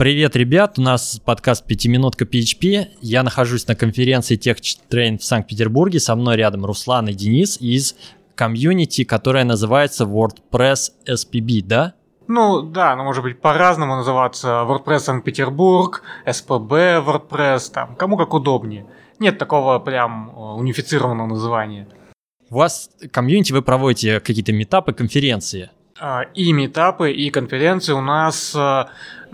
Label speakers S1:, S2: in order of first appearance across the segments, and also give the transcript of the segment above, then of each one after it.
S1: Привет, ребят, у нас подкаст «Пятиминутка PHP». Я нахожусь на конференции TechTrain в Санкт-Петербурге. Со мной рядом Руслан и Денис из комьюнити, которая называется WordPress SPB, да?
S2: Ну да, оно может быть по-разному называться. WordPress Санкт-Петербург, SPB WordPress, там, кому как удобнее. Нет такого прям э, унифицированного названия.
S1: У вас комьюнити, вы проводите какие-то метапы, конференции?
S2: А, и метапы, и конференции у нас, э,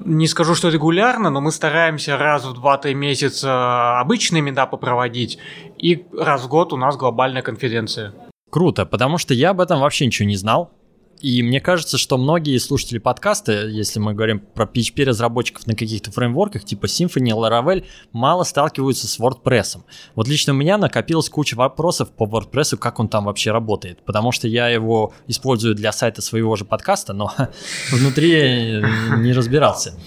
S2: не скажу, что регулярно, но мы стараемся раз в 2-3 месяца обычные метапы проводить, и раз в год у нас глобальная конференция.
S1: Круто, потому что я об этом вообще ничего не знал. И мне кажется, что многие слушатели подкаста, если мы говорим про PHP-разработчиков на каких-то фреймворках типа Symfony, Laravel, мало сталкиваются с WordPress. Вот лично у меня накопилась куча вопросов по WordPress, как он там вообще работает. Потому что я его использую для сайта своего же подкаста, но внутри не разбирался.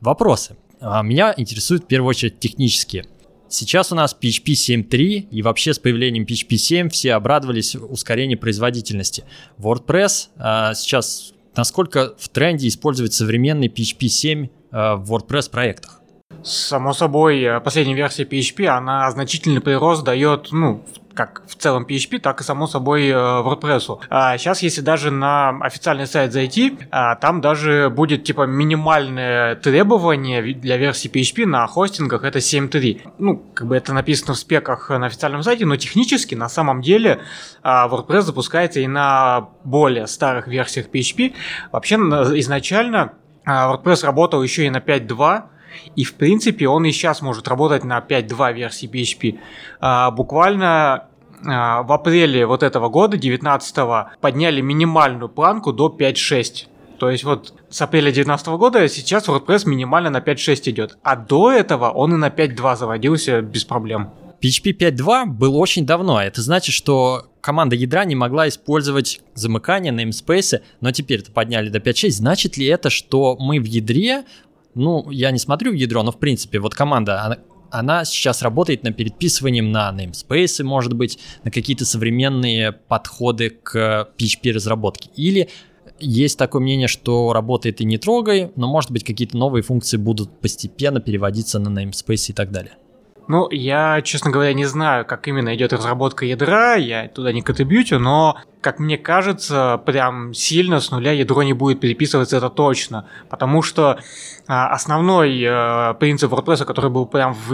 S1: Вопросы. А, меня интересуют в первую очередь технические. Сейчас у нас PHP 7.3, и вообще с появлением PHP 7 все обрадовались ускорению производительности. WordPress а, сейчас насколько в тренде использовать современный PHP 7 а, в WordPress проектах?
S2: Само собой, э, последняя версия PHP, она значительный прирост дает, ну, как в целом PHP, так и, само собой, э, WordPress. А сейчас, если даже на официальный сайт зайти, а, там даже будет, типа, минимальное требование для версии PHP на хостингах, это 7.3. Ну, как бы это написано в спеках на официальном сайте, но технически, на самом деле, а, WordPress запускается и на более старых версиях PHP. Вообще, изначально а, WordPress работал еще и на 5.2, и, в принципе, он и сейчас может работать на 5.2 версии PHP. А, буквально а, в апреле вот этого года, 19 подняли минимальную планку до 5.6. То есть вот с апреля 2019 года сейчас WordPress минимально на 5.6 идет. А до этого он и на 5.2 заводился без проблем.
S1: PHP 5.2 был очень давно. Это значит, что команда ядра не могла использовать замыкание, namespace, но теперь это подняли до 5.6. Значит ли это, что мы в ядре ну, я не смотрю в ядро, но в принципе, вот команда, она, она сейчас работает над переписыванием на namespace, может быть, на какие-то современные подходы к PHP-разработке. Или есть такое мнение, что работает и не трогай, но, может быть, какие-то новые функции будут постепенно переводиться на namespace и так далее.
S2: Ну, я, честно говоря, не знаю, как именно идет разработка ядра, я туда не контрибьютю, но, как мне кажется, прям сильно с нуля ядро не будет переписываться, это точно. Потому что а, основной а, принцип WordPress, который был прям в,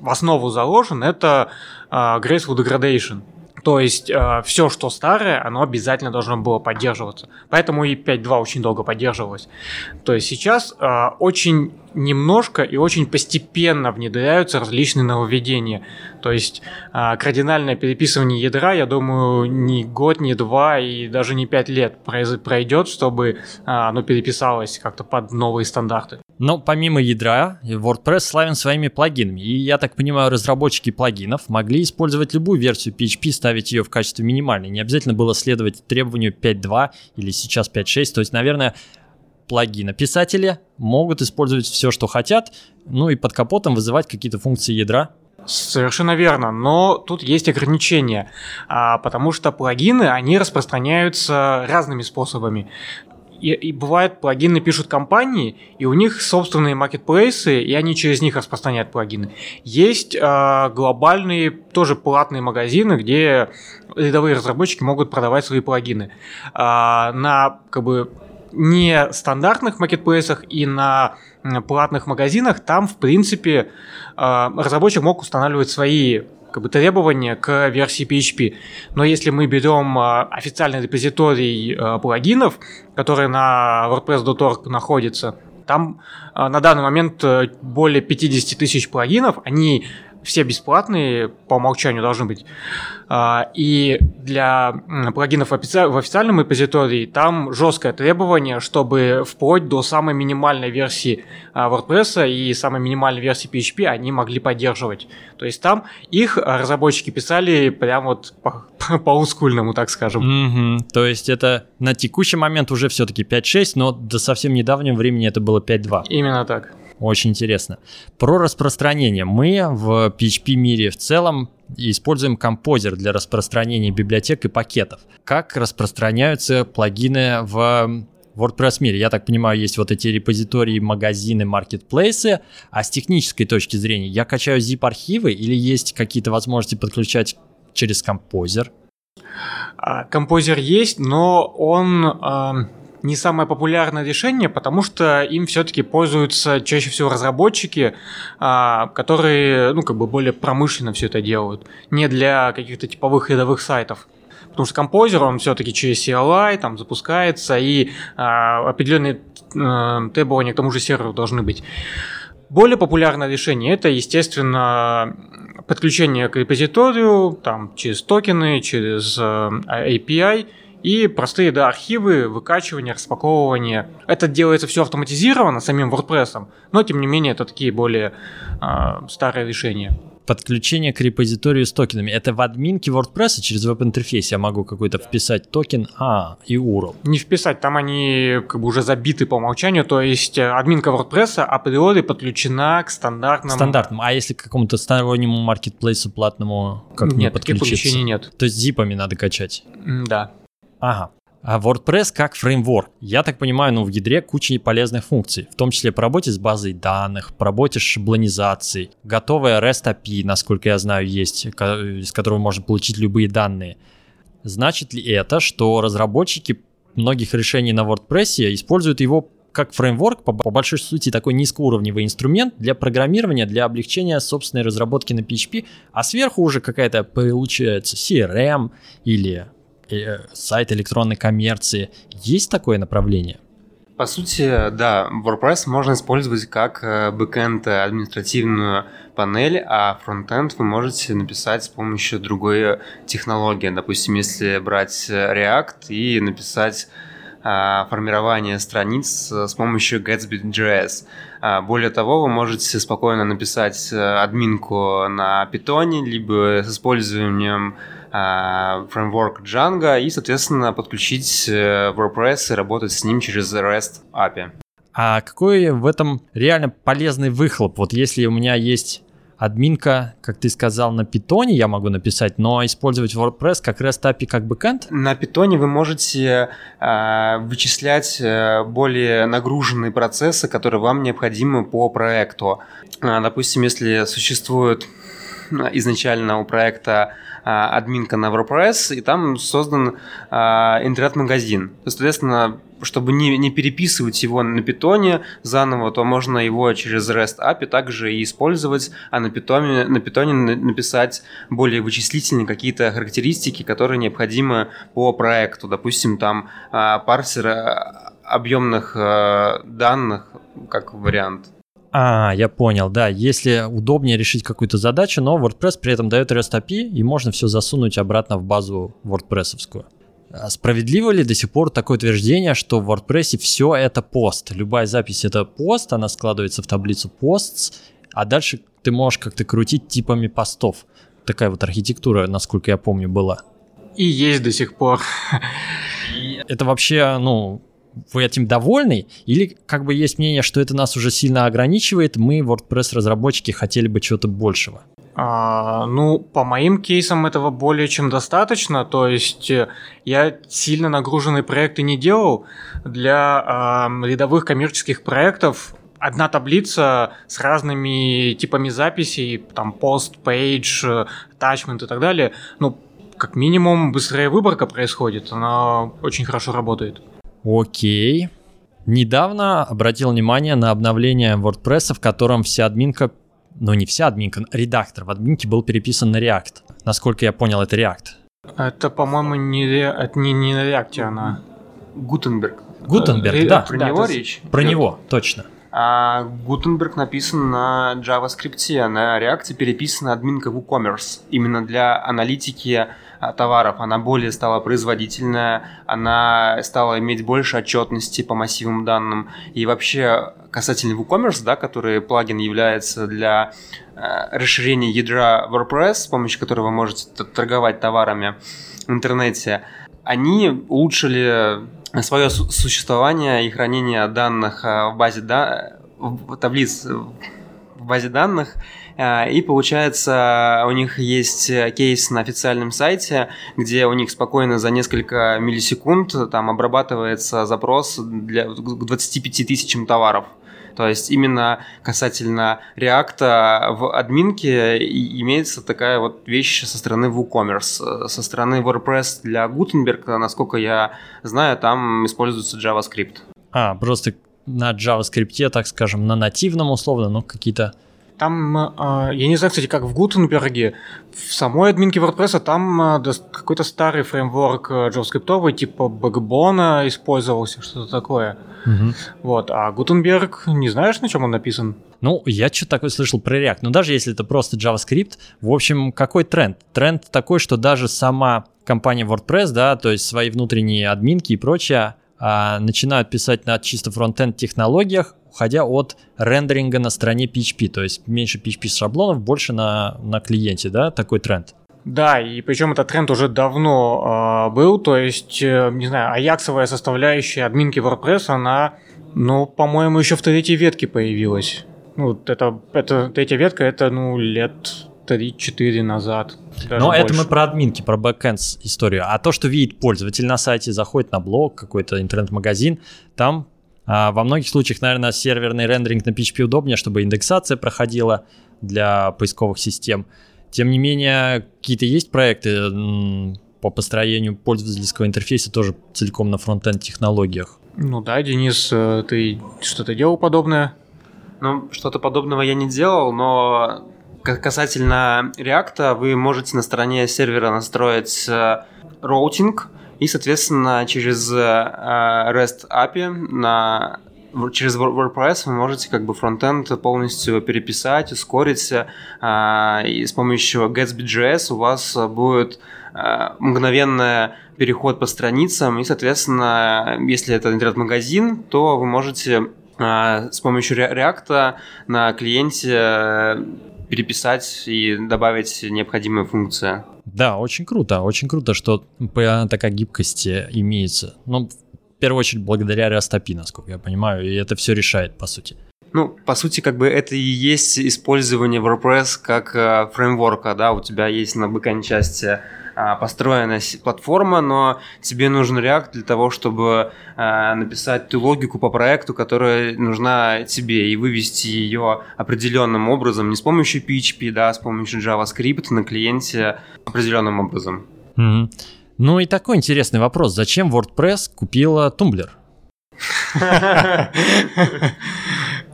S2: в основу заложен, это а, Graceful Degradation. То есть э, все, что старое, оно обязательно должно было поддерживаться. Поэтому и 5.2 очень долго поддерживалось. То есть сейчас э, очень немножко и очень постепенно внедряются различные нововведения. То есть э, кардинальное переписывание ядра, я думаю, не год, не два и даже не пять лет пройдет, чтобы э, оно переписалось как-то под новые стандарты.
S1: Но помимо ядра, WordPress славен своими плагинами. И я так понимаю, разработчики плагинов могли использовать любую версию PHP, ставить ее в качестве минимальной. Не обязательно было следовать требованию 5.2 или сейчас 5.6. То есть, наверное, плагина писатели могут использовать все, что хотят, ну и под капотом вызывать какие-то функции ядра.
S2: Совершенно верно, но тут есть ограничения, а, потому что плагины, они распространяются разными способами и, и бывает, плагины пишут компании, и у них собственные маркетплейсы, и они через них распространяют плагины. Есть э, глобальные, тоже платные магазины, где рядовые разработчики могут продавать свои плагины. Э, на как бы не стандартных маркетплейсах и на платных магазинах там, в принципе, э, разработчик мог устанавливать свои как бы требования к версии PHP. Но если мы берем а, официальный репозиторий а, плагинов, который на WordPress.org находится, там а, на данный момент э, более 50 тысяч плагинов, они все бесплатные по умолчанию должны быть. А, и для плагинов в официальном репозитории там жесткое требование, чтобы вплоть до самой минимальной версии а, WordPress и самой минимальной версии PHP они могли поддерживать. То есть там их разработчики писали прям вот по, по олдскульному, так скажем.
S1: Mm-hmm. То есть это на текущий момент уже все-таки 5.6, но до совсем недавнего времени это было 5.2.
S2: Именно так.
S1: Очень интересно. Про распространение. Мы в PHP мире в целом используем композер для распространения библиотек и пакетов. Как распространяются плагины в WordPress мире. Я так понимаю, есть вот эти репозитории, магазины, маркетплейсы. А с технической точки зрения, я качаю zip-архивы или есть какие-то возможности подключать через композер?
S2: А, композер есть, но он не самое популярное решение, потому что им все-таки пользуются чаще всего разработчики, э, которые, ну, как бы более промышленно все это делают, не для каких-то типовых рядовых сайтов. Потому что композер, он все-таки через CLI там запускается, и э, определенные э, требования к тому же серверу должны быть. Более популярное решение это, естественно, подключение к репозиторию там, через токены, через API и простые да, архивы, выкачивание, распаковывание. Это делается все автоматизированно самим WordPress, но тем не менее это такие более э, старые решения
S1: подключение к репозиторию с токенами. Это в админке WordPress через веб-интерфейс я могу какой-то вписать токен, а, и URL.
S2: Не вписать, там они как бы уже забиты по умолчанию, то есть э, админка WordPress априори подключена к стандартному...
S1: Стандартному, а если к какому-то стороннему маркетплейсу платному, как нет, не подключиться?
S2: нет.
S1: То есть зипами надо качать?
S2: Да.
S1: Ага. А WordPress как фреймворк. Я так понимаю, ну в ядре куча полезных функций, в том числе по работе с базой данных, по работе с шаблонизацией. Готовая REST API, насколько я знаю, есть, из которого можно получить любые данные. Значит ли это, что разработчики многих решений на WordPress используют его как фреймворк, по, по большой сути, такой низкоуровневый инструмент для программирования, для облегчения собственной разработки на PHP, а сверху уже какая-то получается CRM или сайт электронной коммерции. Есть такое направление?
S3: По сути, да, WordPress можно использовать как э, бэкэнд административную панель, а фронтенд вы можете написать с помощью другой технологии. Допустим, если брать React и написать а, формирование страниц с помощью Gatsby.js. А, более того, вы можете спокойно написать э, админку на Python, либо с использованием фреймворк Django и, соответственно, подключить э, WordPress и работать с ним через REST API.
S1: А какой в этом реально полезный выхлоп? Вот если у меня есть админка, как ты сказал, на питоне я могу написать, но использовать WordPress как REST API как бэкэнд?
S3: На питоне вы можете э, вычислять более нагруженные процессы, которые вам необходимы по проекту. Э, допустим, если существует изначально у проекта а, админка на WordPress, и там создан а, интернет-магазин. Соответственно, чтобы не, не переписывать его на питоне заново, то можно его через REST API также и использовать, а на питоне, на питоне написать более вычислительные какие-то характеристики, которые необходимы по проекту. Допустим, там а, парсер объемных данных как вариант.
S1: А, я понял, да. Если удобнее решить какую-то задачу, но WordPress при этом дает REST API, и можно все засунуть обратно в базу WordPress. А справедливо ли до сих пор такое утверждение, что в WordPress все это пост? Любая запись это пост, она складывается в таблицу posts, а дальше ты можешь как-то крутить типами постов. Такая вот архитектура, насколько я помню, была.
S2: И есть до сих пор.
S1: Это вообще, ну, вы этим довольны? Или как бы есть мнение, что это нас уже сильно ограничивает, мы, WordPress-разработчики, хотели бы чего-то большего?
S2: А, ну, по моим кейсам этого более чем достаточно. То есть э, я сильно нагруженные проекты не делал. Для э, рядовых коммерческих проектов одна таблица с разными типами записей, там пост, пейдж, attachment и так далее. Ну, как минимум быстрая выборка происходит, она очень хорошо работает.
S1: Окей. Недавно обратил внимание на обновление WordPress, в котором вся админка, ну не вся админка, редактор в админке был переписан на React. Насколько я понял, это React.
S2: Это, по-моему, не, это не, не на React она.
S3: Гутенберг.
S1: Гутенберг, э, да.
S3: Про да, него речь?
S1: Про Нет. него, точно.
S3: А Гутенберг написан на JavaScript, на React переписана админка WooCommerce. Именно для аналитики а, товаров, она более стала производительная, она стала иметь больше отчетности по массивам данным. И вообще касательно WooCommerce, да, который плагин является для э, расширения ядра WordPress, с помощью которого вы можете торговать товарами в интернете, они улучшили свое существование и хранение данных э, в базе да, в таблиц в базе данных, и получается у них есть кейс на официальном сайте, где у них спокойно за несколько миллисекунд там обрабатывается запрос для, к 25 тысячам товаров. То есть именно касательно реакта в админке имеется такая вот вещь со стороны WooCommerce. Со стороны WordPress для Gutenberg, насколько я знаю, там используется JavaScript.
S1: А, просто на JavaScript, так скажем, на нативном условно, но какие-то
S2: там, э, я не знаю, кстати, как в Гутенберге, в самой админке WordPress там э, какой-то старый фреймворк э, JavaScript, типа Backbone использовался, что-то такое. Угу. Вот, а Гутенберг, не знаешь, на чем он написан?
S1: Ну, я что-то такое слышал про React, но даже если это просто JavaScript, в общем, какой тренд? Тренд такой, что даже сама компания WordPress, да, то есть свои внутренние админки и прочее, а, начинают писать на чисто фронтенд технологиях, уходя от рендеринга на стороне PHP, то есть меньше PHP шаблонов, больше на, на клиенте, да, такой тренд.
S2: Да, и причем этот тренд уже давно э, был, то есть, э, не знаю, аяксовая составляющая админки WordPress, она, ну, по-моему, еще в третьей ветке появилась. Ну, это, это третья ветка, это, ну, лет 3-4 назад.
S1: Но больше. это мы про админки, про бэкэнд историю. А то, что видит пользователь на сайте, заходит на блог, какой-то интернет-магазин, там во многих случаях, наверное, серверный рендеринг на PHP удобнее, чтобы индексация проходила для поисковых систем. Тем не менее, какие-то есть проекты по построению пользовательского интерфейса тоже целиком на фронтенд технологиях?
S2: Ну да, Денис, э, ты что-то делал подобное?
S3: Ну, что-то подобного я не делал, но Касательно React, вы можете на стороне сервера настроить э, роутинг, и, соответственно, через э, REST API на через WordPress вы можете как бы фронтенд полностью переписать, ускорить, э, и с помощью Gatsby.js у вас будет мгновенный переход по страницам, и, соответственно, если это интернет-магазин, то вы можете с помощью React на клиенте переписать и добавить необходимые функции.
S1: Да, очень круто, очень круто, что такая гибкость имеется. Ну, в первую очередь, благодаря REST насколько я понимаю, и это все решает, по сути.
S3: Ну, по сути, как бы это и есть использование WordPress как э, фреймворка, да, у тебя есть на бэкэнд части построена платформа, но тебе нужен React для того, чтобы а, написать ту логику по проекту, которая нужна тебе, и вывести ее определенным образом, не с помощью PHP, да, а с помощью JavaScript на клиенте определенным образом.
S1: Mm-hmm. Ну и такой интересный вопрос. Зачем WordPress купила Tumblr?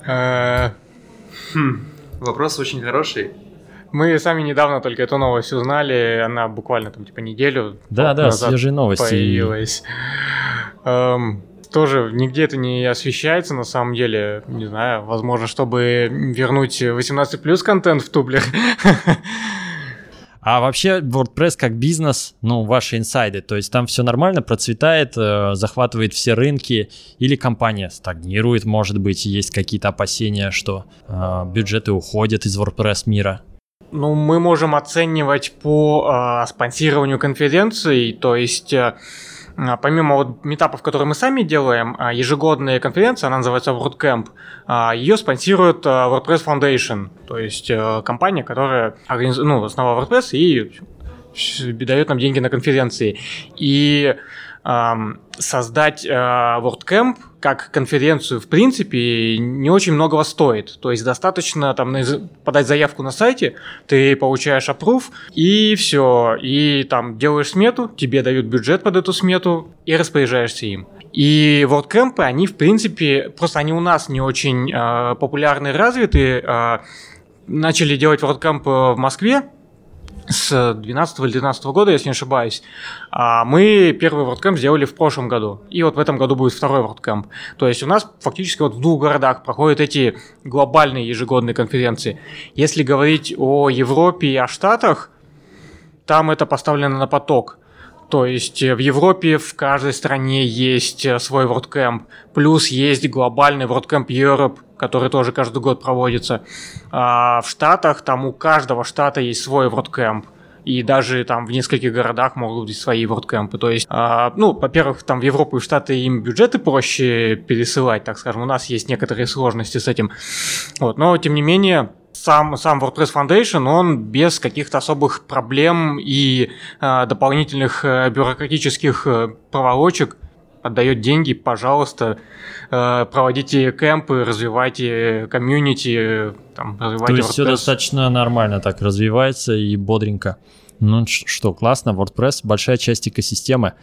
S3: Э, хм, вопрос очень хороший.
S2: Мы сами недавно только эту новость узнали, она буквально там типа неделю
S1: да, да, свежие новости
S2: появилась. Эм, тоже нигде это не освещается на самом деле, не знаю, возможно, чтобы вернуть 18 плюс контент в Тублер.
S1: А вообще WordPress как бизнес, ну, ваши инсайды, то есть там все нормально, процветает, э, захватывает все рынки, или компания стагнирует, может быть, есть какие-то опасения, что э, бюджеты уходят из WordPress мира?
S2: Ну, мы можем оценивать по э, спонсированию конференций, то есть э, помимо вот метапов, которые мы сами делаем, э, ежегодная конференция, она называется WordCamp, ее спонсирует WordPress Foundation, то есть э, компания, которая организ... ну, основала WordPress и дает нам деньги на конференции. И создать э, WordCamp как конференцию в принципе не очень многого стоит. То есть достаточно там подать заявку на сайте, ты получаешь опруф и все. И там делаешь смету, тебе дают бюджет под эту смету и распоряжаешься им. И WordCamp, они в принципе, просто они у нас не очень э, популярны и развиты. Э, начали делать WordCamp в Москве, с 12 или 12 года, если не ошибаюсь. А мы первый WordCamp сделали в прошлом году. И вот в этом году будет второй WordCamp. То есть у нас фактически вот в двух городах проходят эти глобальные ежегодные конференции. Если говорить о Европе и о Штатах, там это поставлено на поток. То есть в Европе в каждой стране есть свой WordCamp, плюс есть глобальный WordCamp Europe, который тоже каждый год проводится. А в Штатах там у каждого штата есть свой WordCamp. и даже там в нескольких городах могут быть свои WordCamp. То есть, э, ну, во-первых, там в Европу и в Штаты им бюджеты проще пересылать, так скажем, у нас есть некоторые сложности с этим. Вот, но, тем не менее, сам, сам WordPress Foundation, он без каких-то особых проблем и э, дополнительных э, бюрократических э, проволочек отдает деньги, пожалуйста, э, проводите кемпы, развивайте комьюнити, там, развивайте
S1: То есть WordPress. все достаточно нормально так развивается и бодренько. Ну что, классно, WordPress большая часть экосистемы.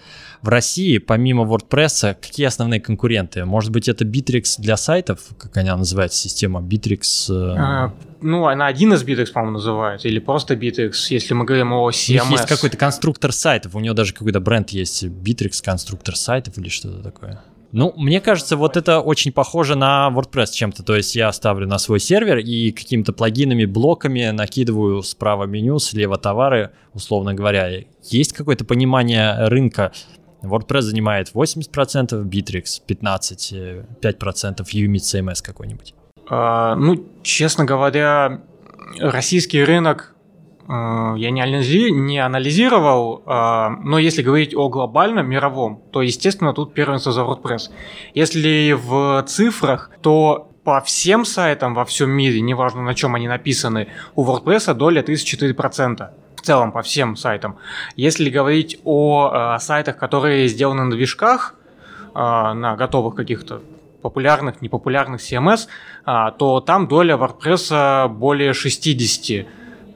S1: В России, помимо WordPress, какие основные конкуренты? Может быть, это Bittrex для сайтов, как она называется, система Bittrex?
S2: Э? А, ну, она один из Bittrex, по-моему, называется, или просто Bittrex, если мы говорим о CMS. У
S1: них есть какой-то конструктор сайтов, у него даже какой-то бренд есть, Bittrex конструктор сайтов или что-то такое. Ну, мне кажется, вот это очень похоже на WordPress чем-то. То есть я ставлю на свой сервер и какими-то плагинами, блоками накидываю справа меню, слева товары, условно говоря. Есть какое-то понимание рынка. WordPress занимает 80%, Bittrex 15%, 5%, Umit CMS какой-нибудь.
S2: А, ну, честно говоря, российский рынок я не, анализи, не анализировал, э, но если говорить о глобальном, мировом, то, естественно, тут первенство за WordPress. Если в цифрах, то по всем сайтам во всем мире, неважно на чем они написаны, у WordPress доля 34%. В целом по всем сайтам. Если говорить о э, сайтах, которые сделаны на движках, э, на готовых каких-то популярных, непопулярных CMS, э, то там доля WordPress более 60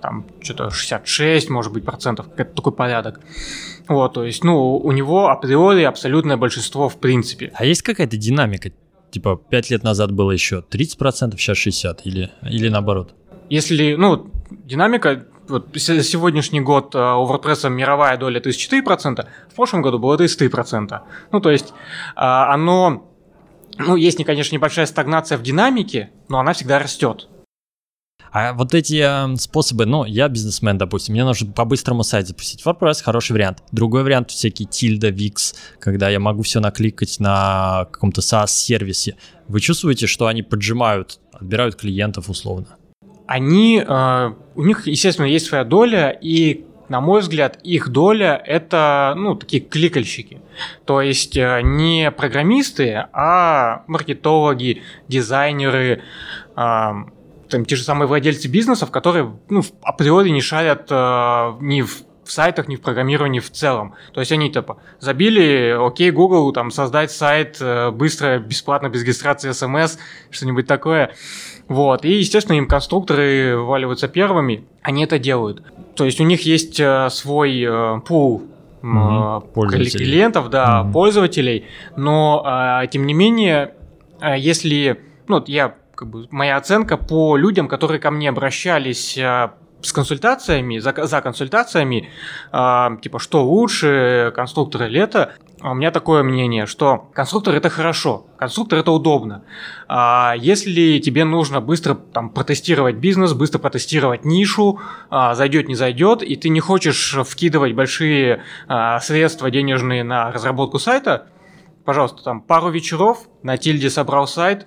S2: там что-то 66, может быть, процентов, какой-то такой порядок. Вот, то есть, ну, у него априори абсолютное большинство в принципе.
S1: А есть какая-то динамика? Типа, 5 лет назад было еще 30%, сейчас 60% или, или наоборот?
S2: Если, ну, динамика, вот сегодняшний год э, у WordPress мировая доля 34%, в прошлом году было 33%. Ну, то есть, а, оно, ну, есть, конечно, небольшая стагнация в динамике, но она всегда растет.
S1: А вот эти э, способы, ну, я бизнесмен, допустим, мне нужно по-быстрому сайт запустить. WordPress хороший вариант. Другой вариант всякие тильда, Wix, когда я могу все накликать на каком-то SaaS-сервисе. Вы чувствуете, что они поджимают, отбирают клиентов условно?
S2: Они, э, у них, естественно, есть своя доля, и на мой взгляд, их доля это, ну, такие кликальщики. То есть э, не программисты, а маркетологи, дизайнеры, э, там, те же самые владельцы бизнесов, которые ну, априори не шарят э, ни в в сайтах, ни в программировании в целом. То есть они типа забили, окей, Google, там создать сайт э, быстро, бесплатно, без регистрации смс, что-нибудь такое. Вот. И, естественно, им конструкторы вываливаются первыми, они это делают. То есть у них есть э, свой э, пул угу. клиентов, да, угу. пользователей, но, э, тем не менее, э, если, ну, я как бы моя оценка по людям, которые ко мне обращались э, с консультациями, за, за консультациями, э, типа, что лучше, конструктор или это, у меня такое мнение, что конструктор это хорошо, конструктор это удобно. А если тебе нужно быстро там, протестировать бизнес, быстро протестировать нишу, а, зайдет, не зайдет, и ты не хочешь вкидывать большие а, средства денежные на разработку сайта, пожалуйста, там пару вечеров на тильде собрал сайт,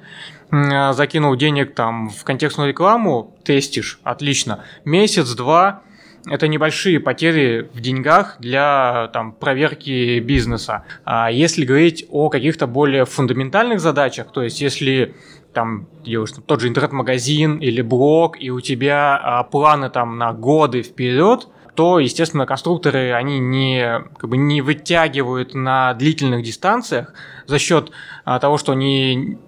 S2: закинул денег там в контекстную рекламу, тестишь, отлично. Месяц-два это небольшие потери в деньгах для там, проверки бизнеса. А если говорить о каких-то более фундаментальных задачах, то есть если там делаешь тот же интернет-магазин или блог, и у тебя а, планы там на годы вперед, то, естественно, конструкторы, они не, как бы не вытягивают на длительных дистанциях за счет а, того, что они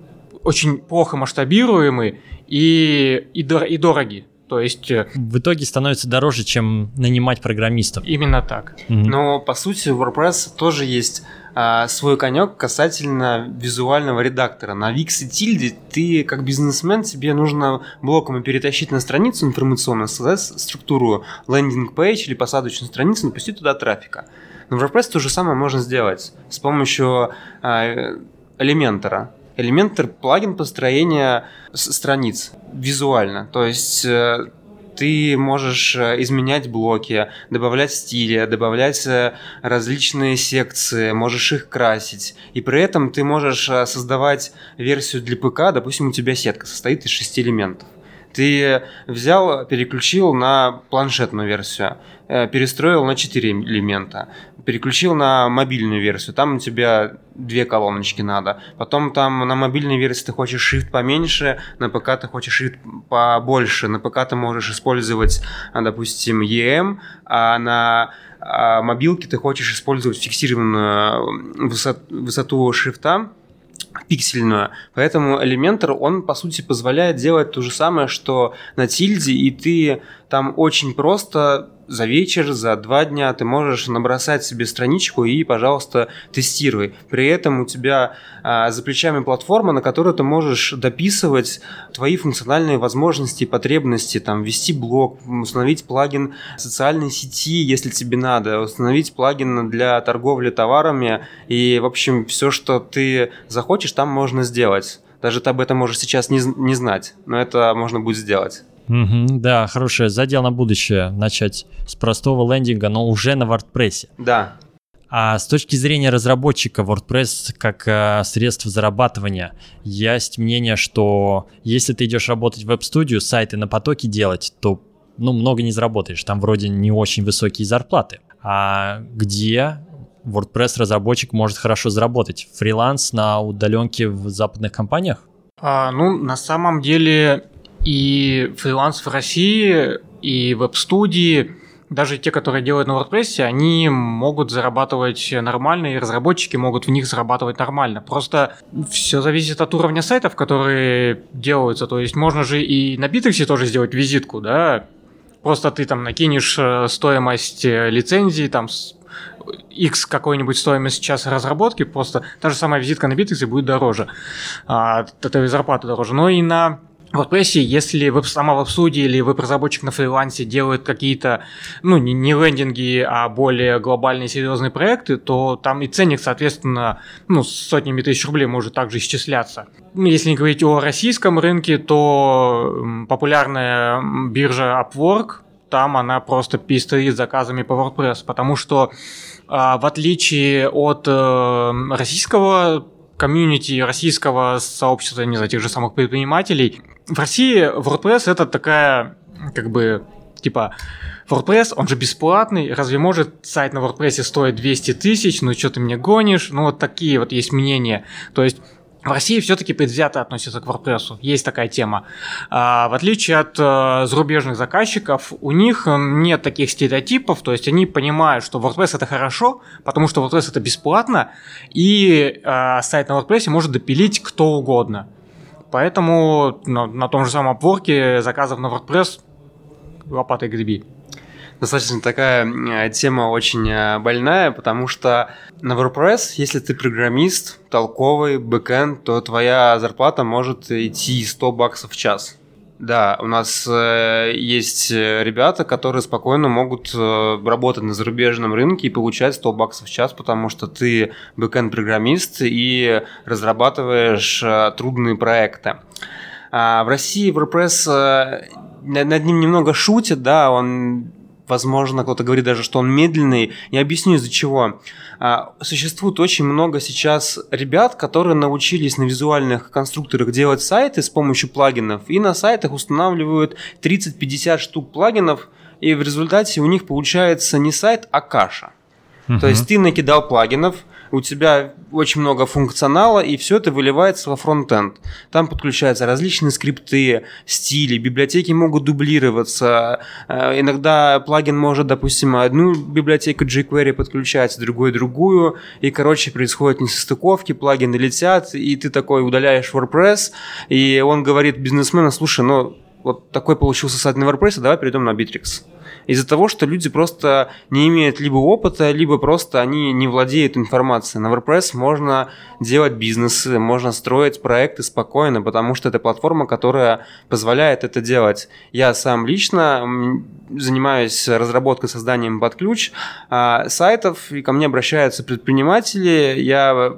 S2: очень плохо масштабируемы и, и, дор- и дороги. То есть... Э,
S1: В итоге становится дороже, чем нанимать программистов.
S2: Именно так.
S3: Mm-hmm. Но, по сути, у WordPress тоже есть а, свой конек касательно визуального редактора. На Wix и Tilde ты, как бизнесмен, тебе нужно блоком перетащить на страницу информационную, создать структуру лендинг-пейдж или посадочную страницу, напустить туда трафика. Но в WordPress то же самое можно сделать с помощью а, элементора. Элементор – плагин построения страниц визуально. То есть э, ты можешь э, изменять блоки, добавлять стили, добавлять э, различные секции, можешь их красить. И при этом ты можешь создавать версию для ПК, допустим, у тебя сетка состоит из шести элементов. Ты взял, переключил на планшетную версию, э, перестроил на 4 элемента, переключил на мобильную версию, там у тебя две колоночки надо. Потом там на мобильной версии ты хочешь shift поменьше, на ПК ты хочешь shift побольше. На ПК ты можешь использовать, допустим, EM, а на а мобилке ты хочешь использовать фиксированную высоту, высоту шрифта, пиксельную. Поэтому Elementor, он, по сути, позволяет делать то же самое, что на тильде, и ты там очень просто за вечер, за два дня ты можешь набросать себе страничку и, пожалуйста, тестируй. При этом у тебя а, за плечами платформа, на которой ты можешь дописывать твои функциональные возможности и потребности, там, ввести блог, установить плагин социальной сети, если тебе надо, установить плагин для торговли товарами, и, в общем, все, что ты захочешь, там можно сделать. Даже ты об этом можешь сейчас не, не знать, но это можно будет сделать.
S1: Угу, да, хорошее задел на будущее. Начать с простого лендинга, но уже на WordPress.
S3: Да.
S1: А с точки зрения разработчика WordPress как э, средство зарабатывания, есть мнение, что если ты идешь работать в веб-студию, сайты на потоке делать, то ну, много не заработаешь. Там вроде не очень высокие зарплаты. А где WordPress разработчик может хорошо заработать? Фриланс на удаленке в западных компаниях?
S2: А, ну, на самом деле и фриланс в России, и веб-студии, даже те, которые делают на WordPress, они могут зарабатывать нормально, и разработчики могут в них зарабатывать нормально. Просто все зависит от уровня сайтов, которые делаются. То есть можно же и на Bittrex тоже сделать визитку, да, Просто ты там накинешь э, стоимость э, лицензии, там X какой-нибудь стоимость часа разработки, просто та же самая визитка на Bittrex будет дороже, а, от этой зарплаты дороже. Но и на в WordPress, если веб, сама веб-студия или веб-разработчик на фрилансе делает какие-то, ну, не, не лендинги, а более глобальные серьезные проекты, то там и ценник, соответственно, ну, с сотнями тысяч рублей может также исчисляться. Если не говорить о российском рынке, то популярная биржа Upwork, там она просто пестрит заказами по WordPress, потому что а, в отличие от э, российского комьюнити российского сообщества, не знаю, тех же самых предпринимателей. В России WordPress это такая, как бы, типа, WordPress, он же бесплатный, разве может сайт на WordPress стоить 200 тысяч, ну что ты мне гонишь, ну вот такие вот есть мнения. То есть в России все-таки предвзято относятся к WordPress. Есть такая тема. А, в отличие от а, зарубежных заказчиков, у них нет таких стереотипов, то есть они понимают, что WordPress это хорошо, потому что WordPress это бесплатно, и а, сайт на WordPress может допилить кто угодно. Поэтому на, том же самом Upwork заказов на WordPress лопатой греби
S3: достаточно такая э, тема очень э, больная, потому что на WordPress, если ты программист, толковый, бэкэнд, то твоя зарплата может идти 100 баксов в час. Да, у нас э, есть ребята, которые спокойно могут э, работать на зарубежном рынке и получать 100 баксов в час, потому что ты бэкэнд-программист и разрабатываешь э, трудные проекты. А в России WordPress э, над ним немного шутят, да, он возможно, кто-то говорит даже, что он медленный. Я объясню из-за чего. А, существует очень много сейчас ребят, которые научились на визуальных конструкторах делать сайты с помощью плагинов, и на сайтах устанавливают 30-50 штук плагинов, и в результате у них получается не сайт, а каша. Uh-huh. То есть ты накидал плагинов, у тебя очень много функционала, и все это выливается во фронтенд. Там подключаются различные скрипты, стили, библиотеки могут дублироваться. Э, иногда плагин может, допустим, одну библиотеку jQuery подключать, другую другую, и, короче, происходят несостыковки, плагины летят, и ты такой удаляешь WordPress, и он говорит бизнесмену, слушай, ну, вот такой получился сайт на WordPress, давай перейдем на Bittrex из-за того, что люди просто не имеют либо опыта, либо просто они не владеют информацией. На WordPress можно делать бизнесы, можно строить проекты спокойно, потому что это платформа, которая позволяет это делать. Я сам лично занимаюсь разработкой, созданием под ключ а, сайтов, и ко мне обращаются предприниматели. Я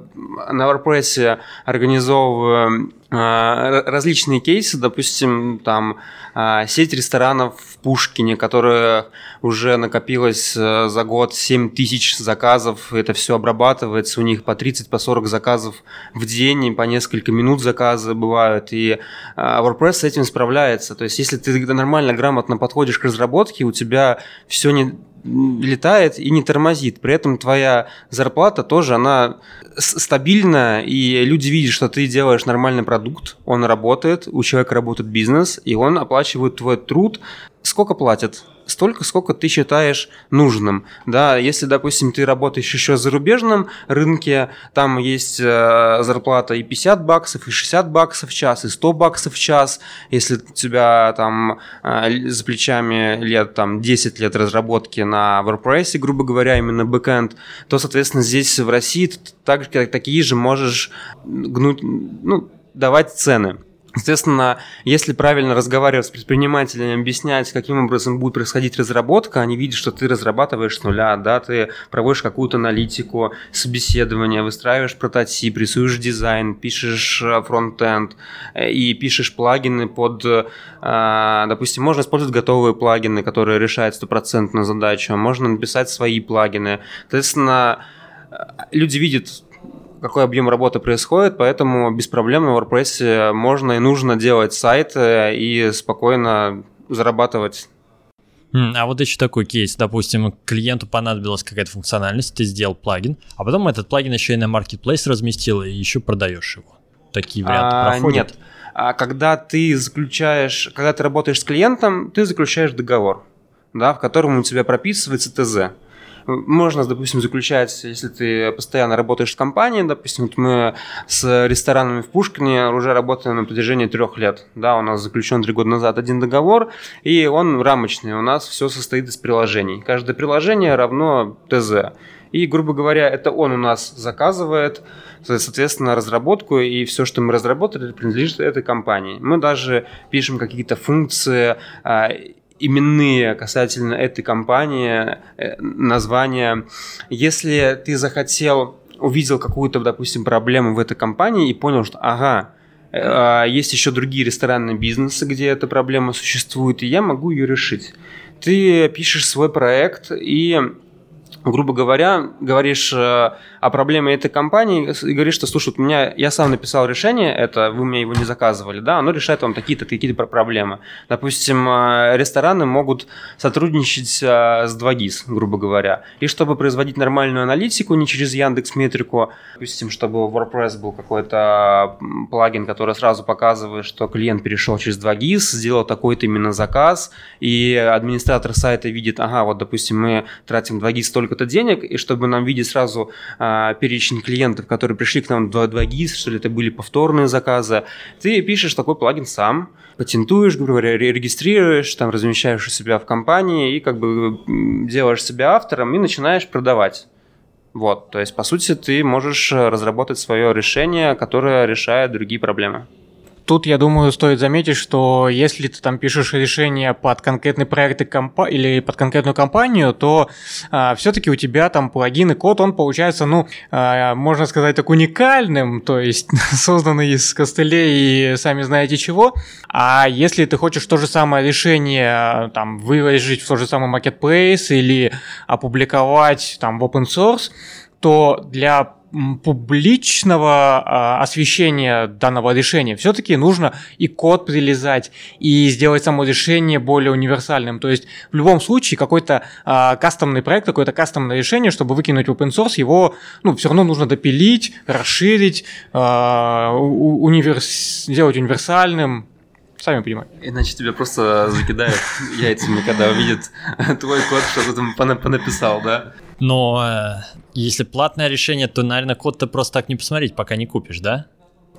S3: на WordPress организовываю различные кейсы, допустим, там а, сеть ресторанов в Пушкине, которая уже накопилась э, за год 7 тысяч заказов, это все обрабатывается, у них по 30, по 40 заказов в день, и по несколько минут заказы бывают, и а, WordPress с этим справляется. То есть, если ты нормально, грамотно подходишь к разработке, у тебя все не летает и не тормозит. При этом твоя зарплата тоже, она стабильна, и люди видят, что ты делаешь нормальный продукт, он работает, у человека работает бизнес, и он оплачивает твой труд. Сколько платят? Столько, сколько ты считаешь нужным. Да, если, допустим, ты работаешь еще в зарубежном рынке, там есть э, зарплата и 50 баксов, и 60 баксов в час, и 100 баксов в час. Если у тебя там э, за плечами лет там 10 лет разработки на WordPress, грубо говоря, именно бэкэнд, то, соответственно, здесь в России ты так, такие же можешь гнуть, ну, давать цены. Соответственно, если правильно разговаривать с предпринимателями, объяснять, каким образом будет происходить разработка, они видят, что ты разрабатываешь с нуля, да, ты проводишь какую-то аналитику, собеседование, выстраиваешь прототип, рисуешь дизайн, пишешь э, фронтенд э, и пишешь плагины под, э, допустим, можно использовать готовые плагины, которые решают стопроцентную задачу, можно написать свои плагины. Соответственно, люди видят какой объем работы происходит, поэтому без проблем на WordPress можно и нужно делать сайты и спокойно зарабатывать
S1: а вот еще такой кейс, допустим, клиенту понадобилась какая-то функциональность, ты сделал плагин, а потом этот плагин еще и на Marketplace разместил, и еще продаешь его. Такие варианты а, проходят?
S3: Нет. А когда ты заключаешь, когда ты работаешь с клиентом, ты заключаешь договор, да, в котором у тебя прописывается ТЗ можно, допустим, заключать, если ты постоянно работаешь с компанией, допустим, вот мы с ресторанами в Пушкине уже работаем на протяжении трех лет. Да, у нас заключен три года назад один договор, и он рамочный. У нас все состоит из приложений. Каждое приложение равно ТЗ. И, грубо говоря, это он у нас заказывает, соответственно, разработку, и все, что мы разработали, принадлежит этой компании. Мы даже пишем какие-то функции, а, именные касательно этой компании, э, названия. Если ты захотел, увидел какую-то, допустим, проблему в этой компании и понял, что ага, э, а, есть еще другие ресторанные бизнесы, где эта проблема существует, и я могу ее решить. Ты пишешь свой проект и грубо говоря, говоришь э, о проблеме этой компании и говоришь, что, слушай, у меня, я сам написал решение, это вы мне его не заказывали, да, оно решает вам такие-то, такие-то проблемы. Допустим, э, рестораны могут сотрудничать э, с 2GIS, грубо говоря, и чтобы производить нормальную аналитику не через Яндекс Метрику, допустим, чтобы WordPress был какой-то плагин, который сразу показывает, что клиент перешел через 2GIS, сделал такой-то именно заказ, и администратор сайта видит, ага, вот, допустим, мы тратим 2GIS столько-то денег, и чтобы нам видеть сразу а, перечень клиентов, которые пришли к нам 2, 2 GIS, что ли это были повторные заказы, ты пишешь такой плагин сам, патентуешь, грубо говоря, регистрируешь, там размещаешь у себя в компании и как бы делаешь себя автором и начинаешь продавать. Вот, то есть, по сути, ты можешь разработать свое решение, которое решает другие проблемы.
S2: Тут, я думаю, стоит заметить, что если ты там пишешь решение под конкретный проект компа- или под конкретную компанию, то а, все-таки у тебя там плагин и код, он получается, ну, а, можно сказать, так уникальным, то есть созданный из костылей и сами знаете чего. А если ты хочешь то же самое решение там выложить в тот же самый marketplace или опубликовать там в open source, то для публичного а, освещения данного решения. Все-таки нужно и код прилезать, и сделать само решение более универсальным. То есть в любом случае какой-то а, кастомный проект, какое-то кастомное решение, чтобы выкинуть в open source, его ну, все равно нужно допилить, расширить, а, универс... сделать универсальным. Сами понимаете.
S3: Иначе тебя просто закидают яйцами, когда увидят твой код, что ты там понаписал, да?
S1: Но э, если платное решение, то, наверное, код ты просто так не посмотреть, пока не купишь, да?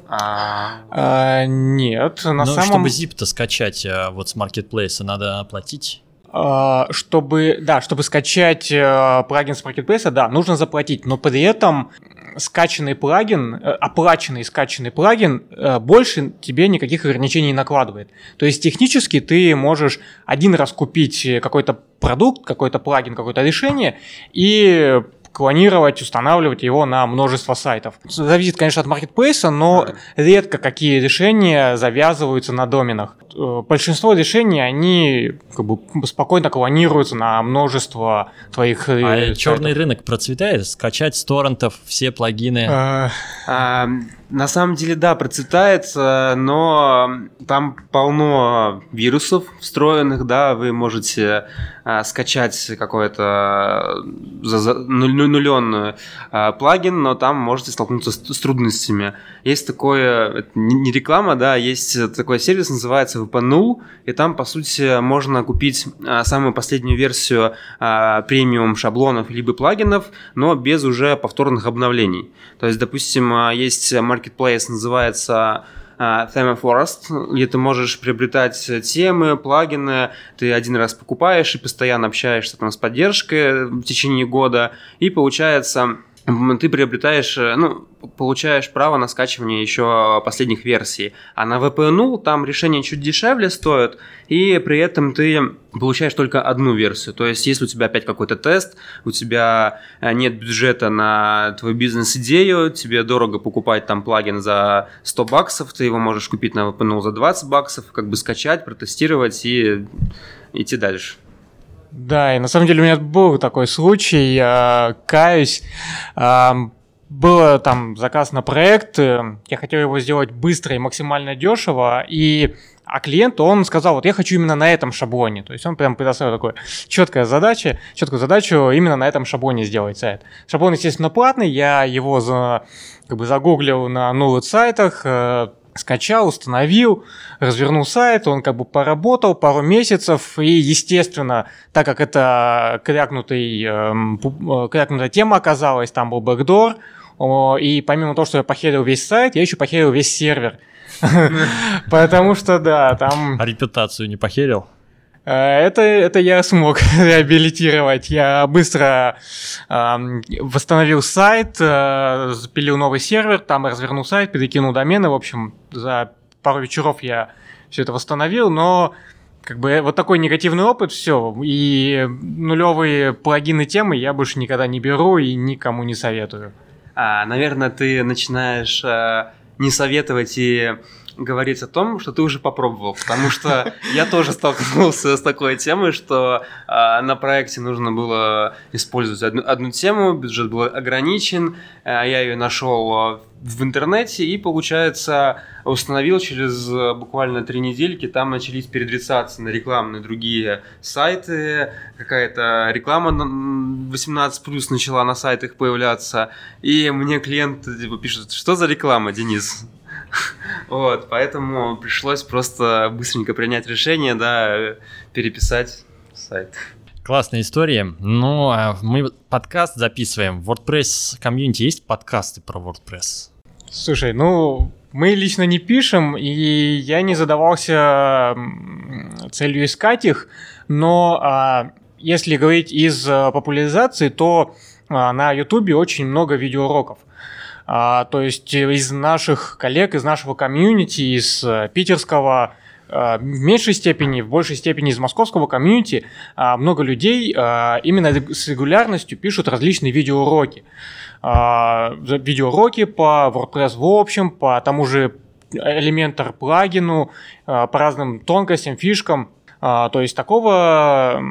S2: А... А, нет, на
S1: ну,
S2: самом...
S1: чтобы zip-то скачать э, вот с маркетплейса, надо оплатить.
S2: А, чтобы, да, чтобы скачать э, плагин с маркетплейса, да, нужно заплатить, но при этом скачанный плагин, э, оплаченный скачанный плагин э, больше тебе никаких ограничений накладывает. То есть технически ты можешь один раз купить какой-то продукт, какой-то плагин, какое-то решение и клонировать, устанавливать его на множество сайтов. Зависит, конечно, от маркетплейса, но редко какие решения завязываются на доменах. Э, большинство решений, они как бы спокойно клонируются на множество твоих
S1: э, А сайтов. черный рынок процветает? Скачать с торрентов все плагины?
S3: А... А, на самом деле, да, процветает, но там полно вирусов встроенных, да, вы можете а, скачать какой-то нуленный а, плагин, но там можете столкнуться с, трудностями. Есть такое, не реклама, да, есть такой сервис, называется VP0, и там, по сути, можно купить самую последнюю версию премиум шаблонов либо плагинов, но без уже повторных обновлений. То есть, допустим, есть marketplace, называется Theme Forest, где ты можешь приобретать темы, плагины, ты один раз покупаешь и постоянно общаешься там с поддержкой в течение года, и получается ты приобретаешь, э, ну, получаешь право на скачивание еще последних версий. А на VPN там решение чуть дешевле стоит, и при этом ты получаешь только одну версию. То есть, если у тебя опять какой-то тест, у тебя э, нет бюджета на твою бизнес-идею, тебе дорого покупать там плагин за 100 баксов, ты его можешь купить на VPN за 20 баксов, как бы скачать, протестировать и идти дальше.
S2: Да, и на самом деле у меня был такой случай, я каюсь, был там заказ на проект, э, я хотел его сделать быстро и максимально дешево, и а клиент, он сказал, вот я хочу именно на этом шаблоне. То есть он прям предоставил такое четкая задача, четкую задачу именно на этом шаблоне сделать сайт. Шаблон, естественно, платный, я его за, как бы загуглил на новых сайтах, э, скачал, установил, развернул сайт, он как бы поработал пару месяцев, и, естественно, так как это крякнутый, эм, э, крякнутая тема оказалась, там был бэкдор, и помимо того, что я похерил весь сайт, я еще похерил весь сервер. Потому что, да, там...
S1: А репутацию не похерил?
S2: Э, это, это я смог реабилитировать. Я быстро э, восстановил сайт, э, запилил новый сервер, там развернул сайт, перекинул домены. В общем, за пару вечеров я все это восстановил, но как бы вот такой негативный опыт, все. И нулевые плагины темы я больше никогда не беру и никому не советую.
S3: А, наверное, ты начинаешь э, не советовать и говорить о том, что ты уже попробовал, потому что я тоже столкнулся с такой темой, что э, на проекте нужно было использовать одну, одну тему, бюджет был ограничен, э, я ее нашел в интернете и, получается, установил через буквально три недельки, там начались передрицаться на рекламные другие сайты, какая-то реклама 18 плюс начала на сайтах появляться, и мне клиент типа, пишет, что за реклама, Денис? Вот, поэтому пришлось просто быстренько принять решение, да, переписать сайт.
S1: Классная история. Ну, а мы подкаст записываем. В WordPress комьюнити есть подкасты про WordPress?
S2: Слушай, ну, мы лично не пишем, и я не задавался целью искать их, но а, если говорить из а, популяризации, то а, на YouTube очень много видеоуроков. А, то есть из наших коллег, из нашего комьюнити, из э, питерского, э, в меньшей степени, в большей степени из московского комьюнити а, много людей а, именно с регулярностью пишут различные видеоуроки. Видеоуроки по WordPress в общем, по тому же Elementor плагину, по разным тонкостям, фишкам. То есть такого,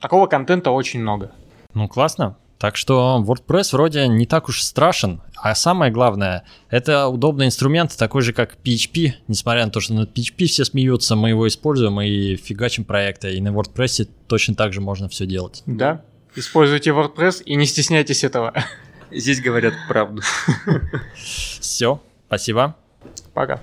S2: такого контента очень много.
S1: Ну, классно. Так что WordPress вроде не так уж страшен. А самое главное, это удобный инструмент, такой же как PHP. Несмотря на то, что на PHP все смеются, мы его используем и фигачим проекты. И на WordPress точно так же можно все делать.
S2: Да, используйте WordPress и не стесняйтесь этого.
S3: Здесь говорят правду.
S1: Все, спасибо.
S2: Пока.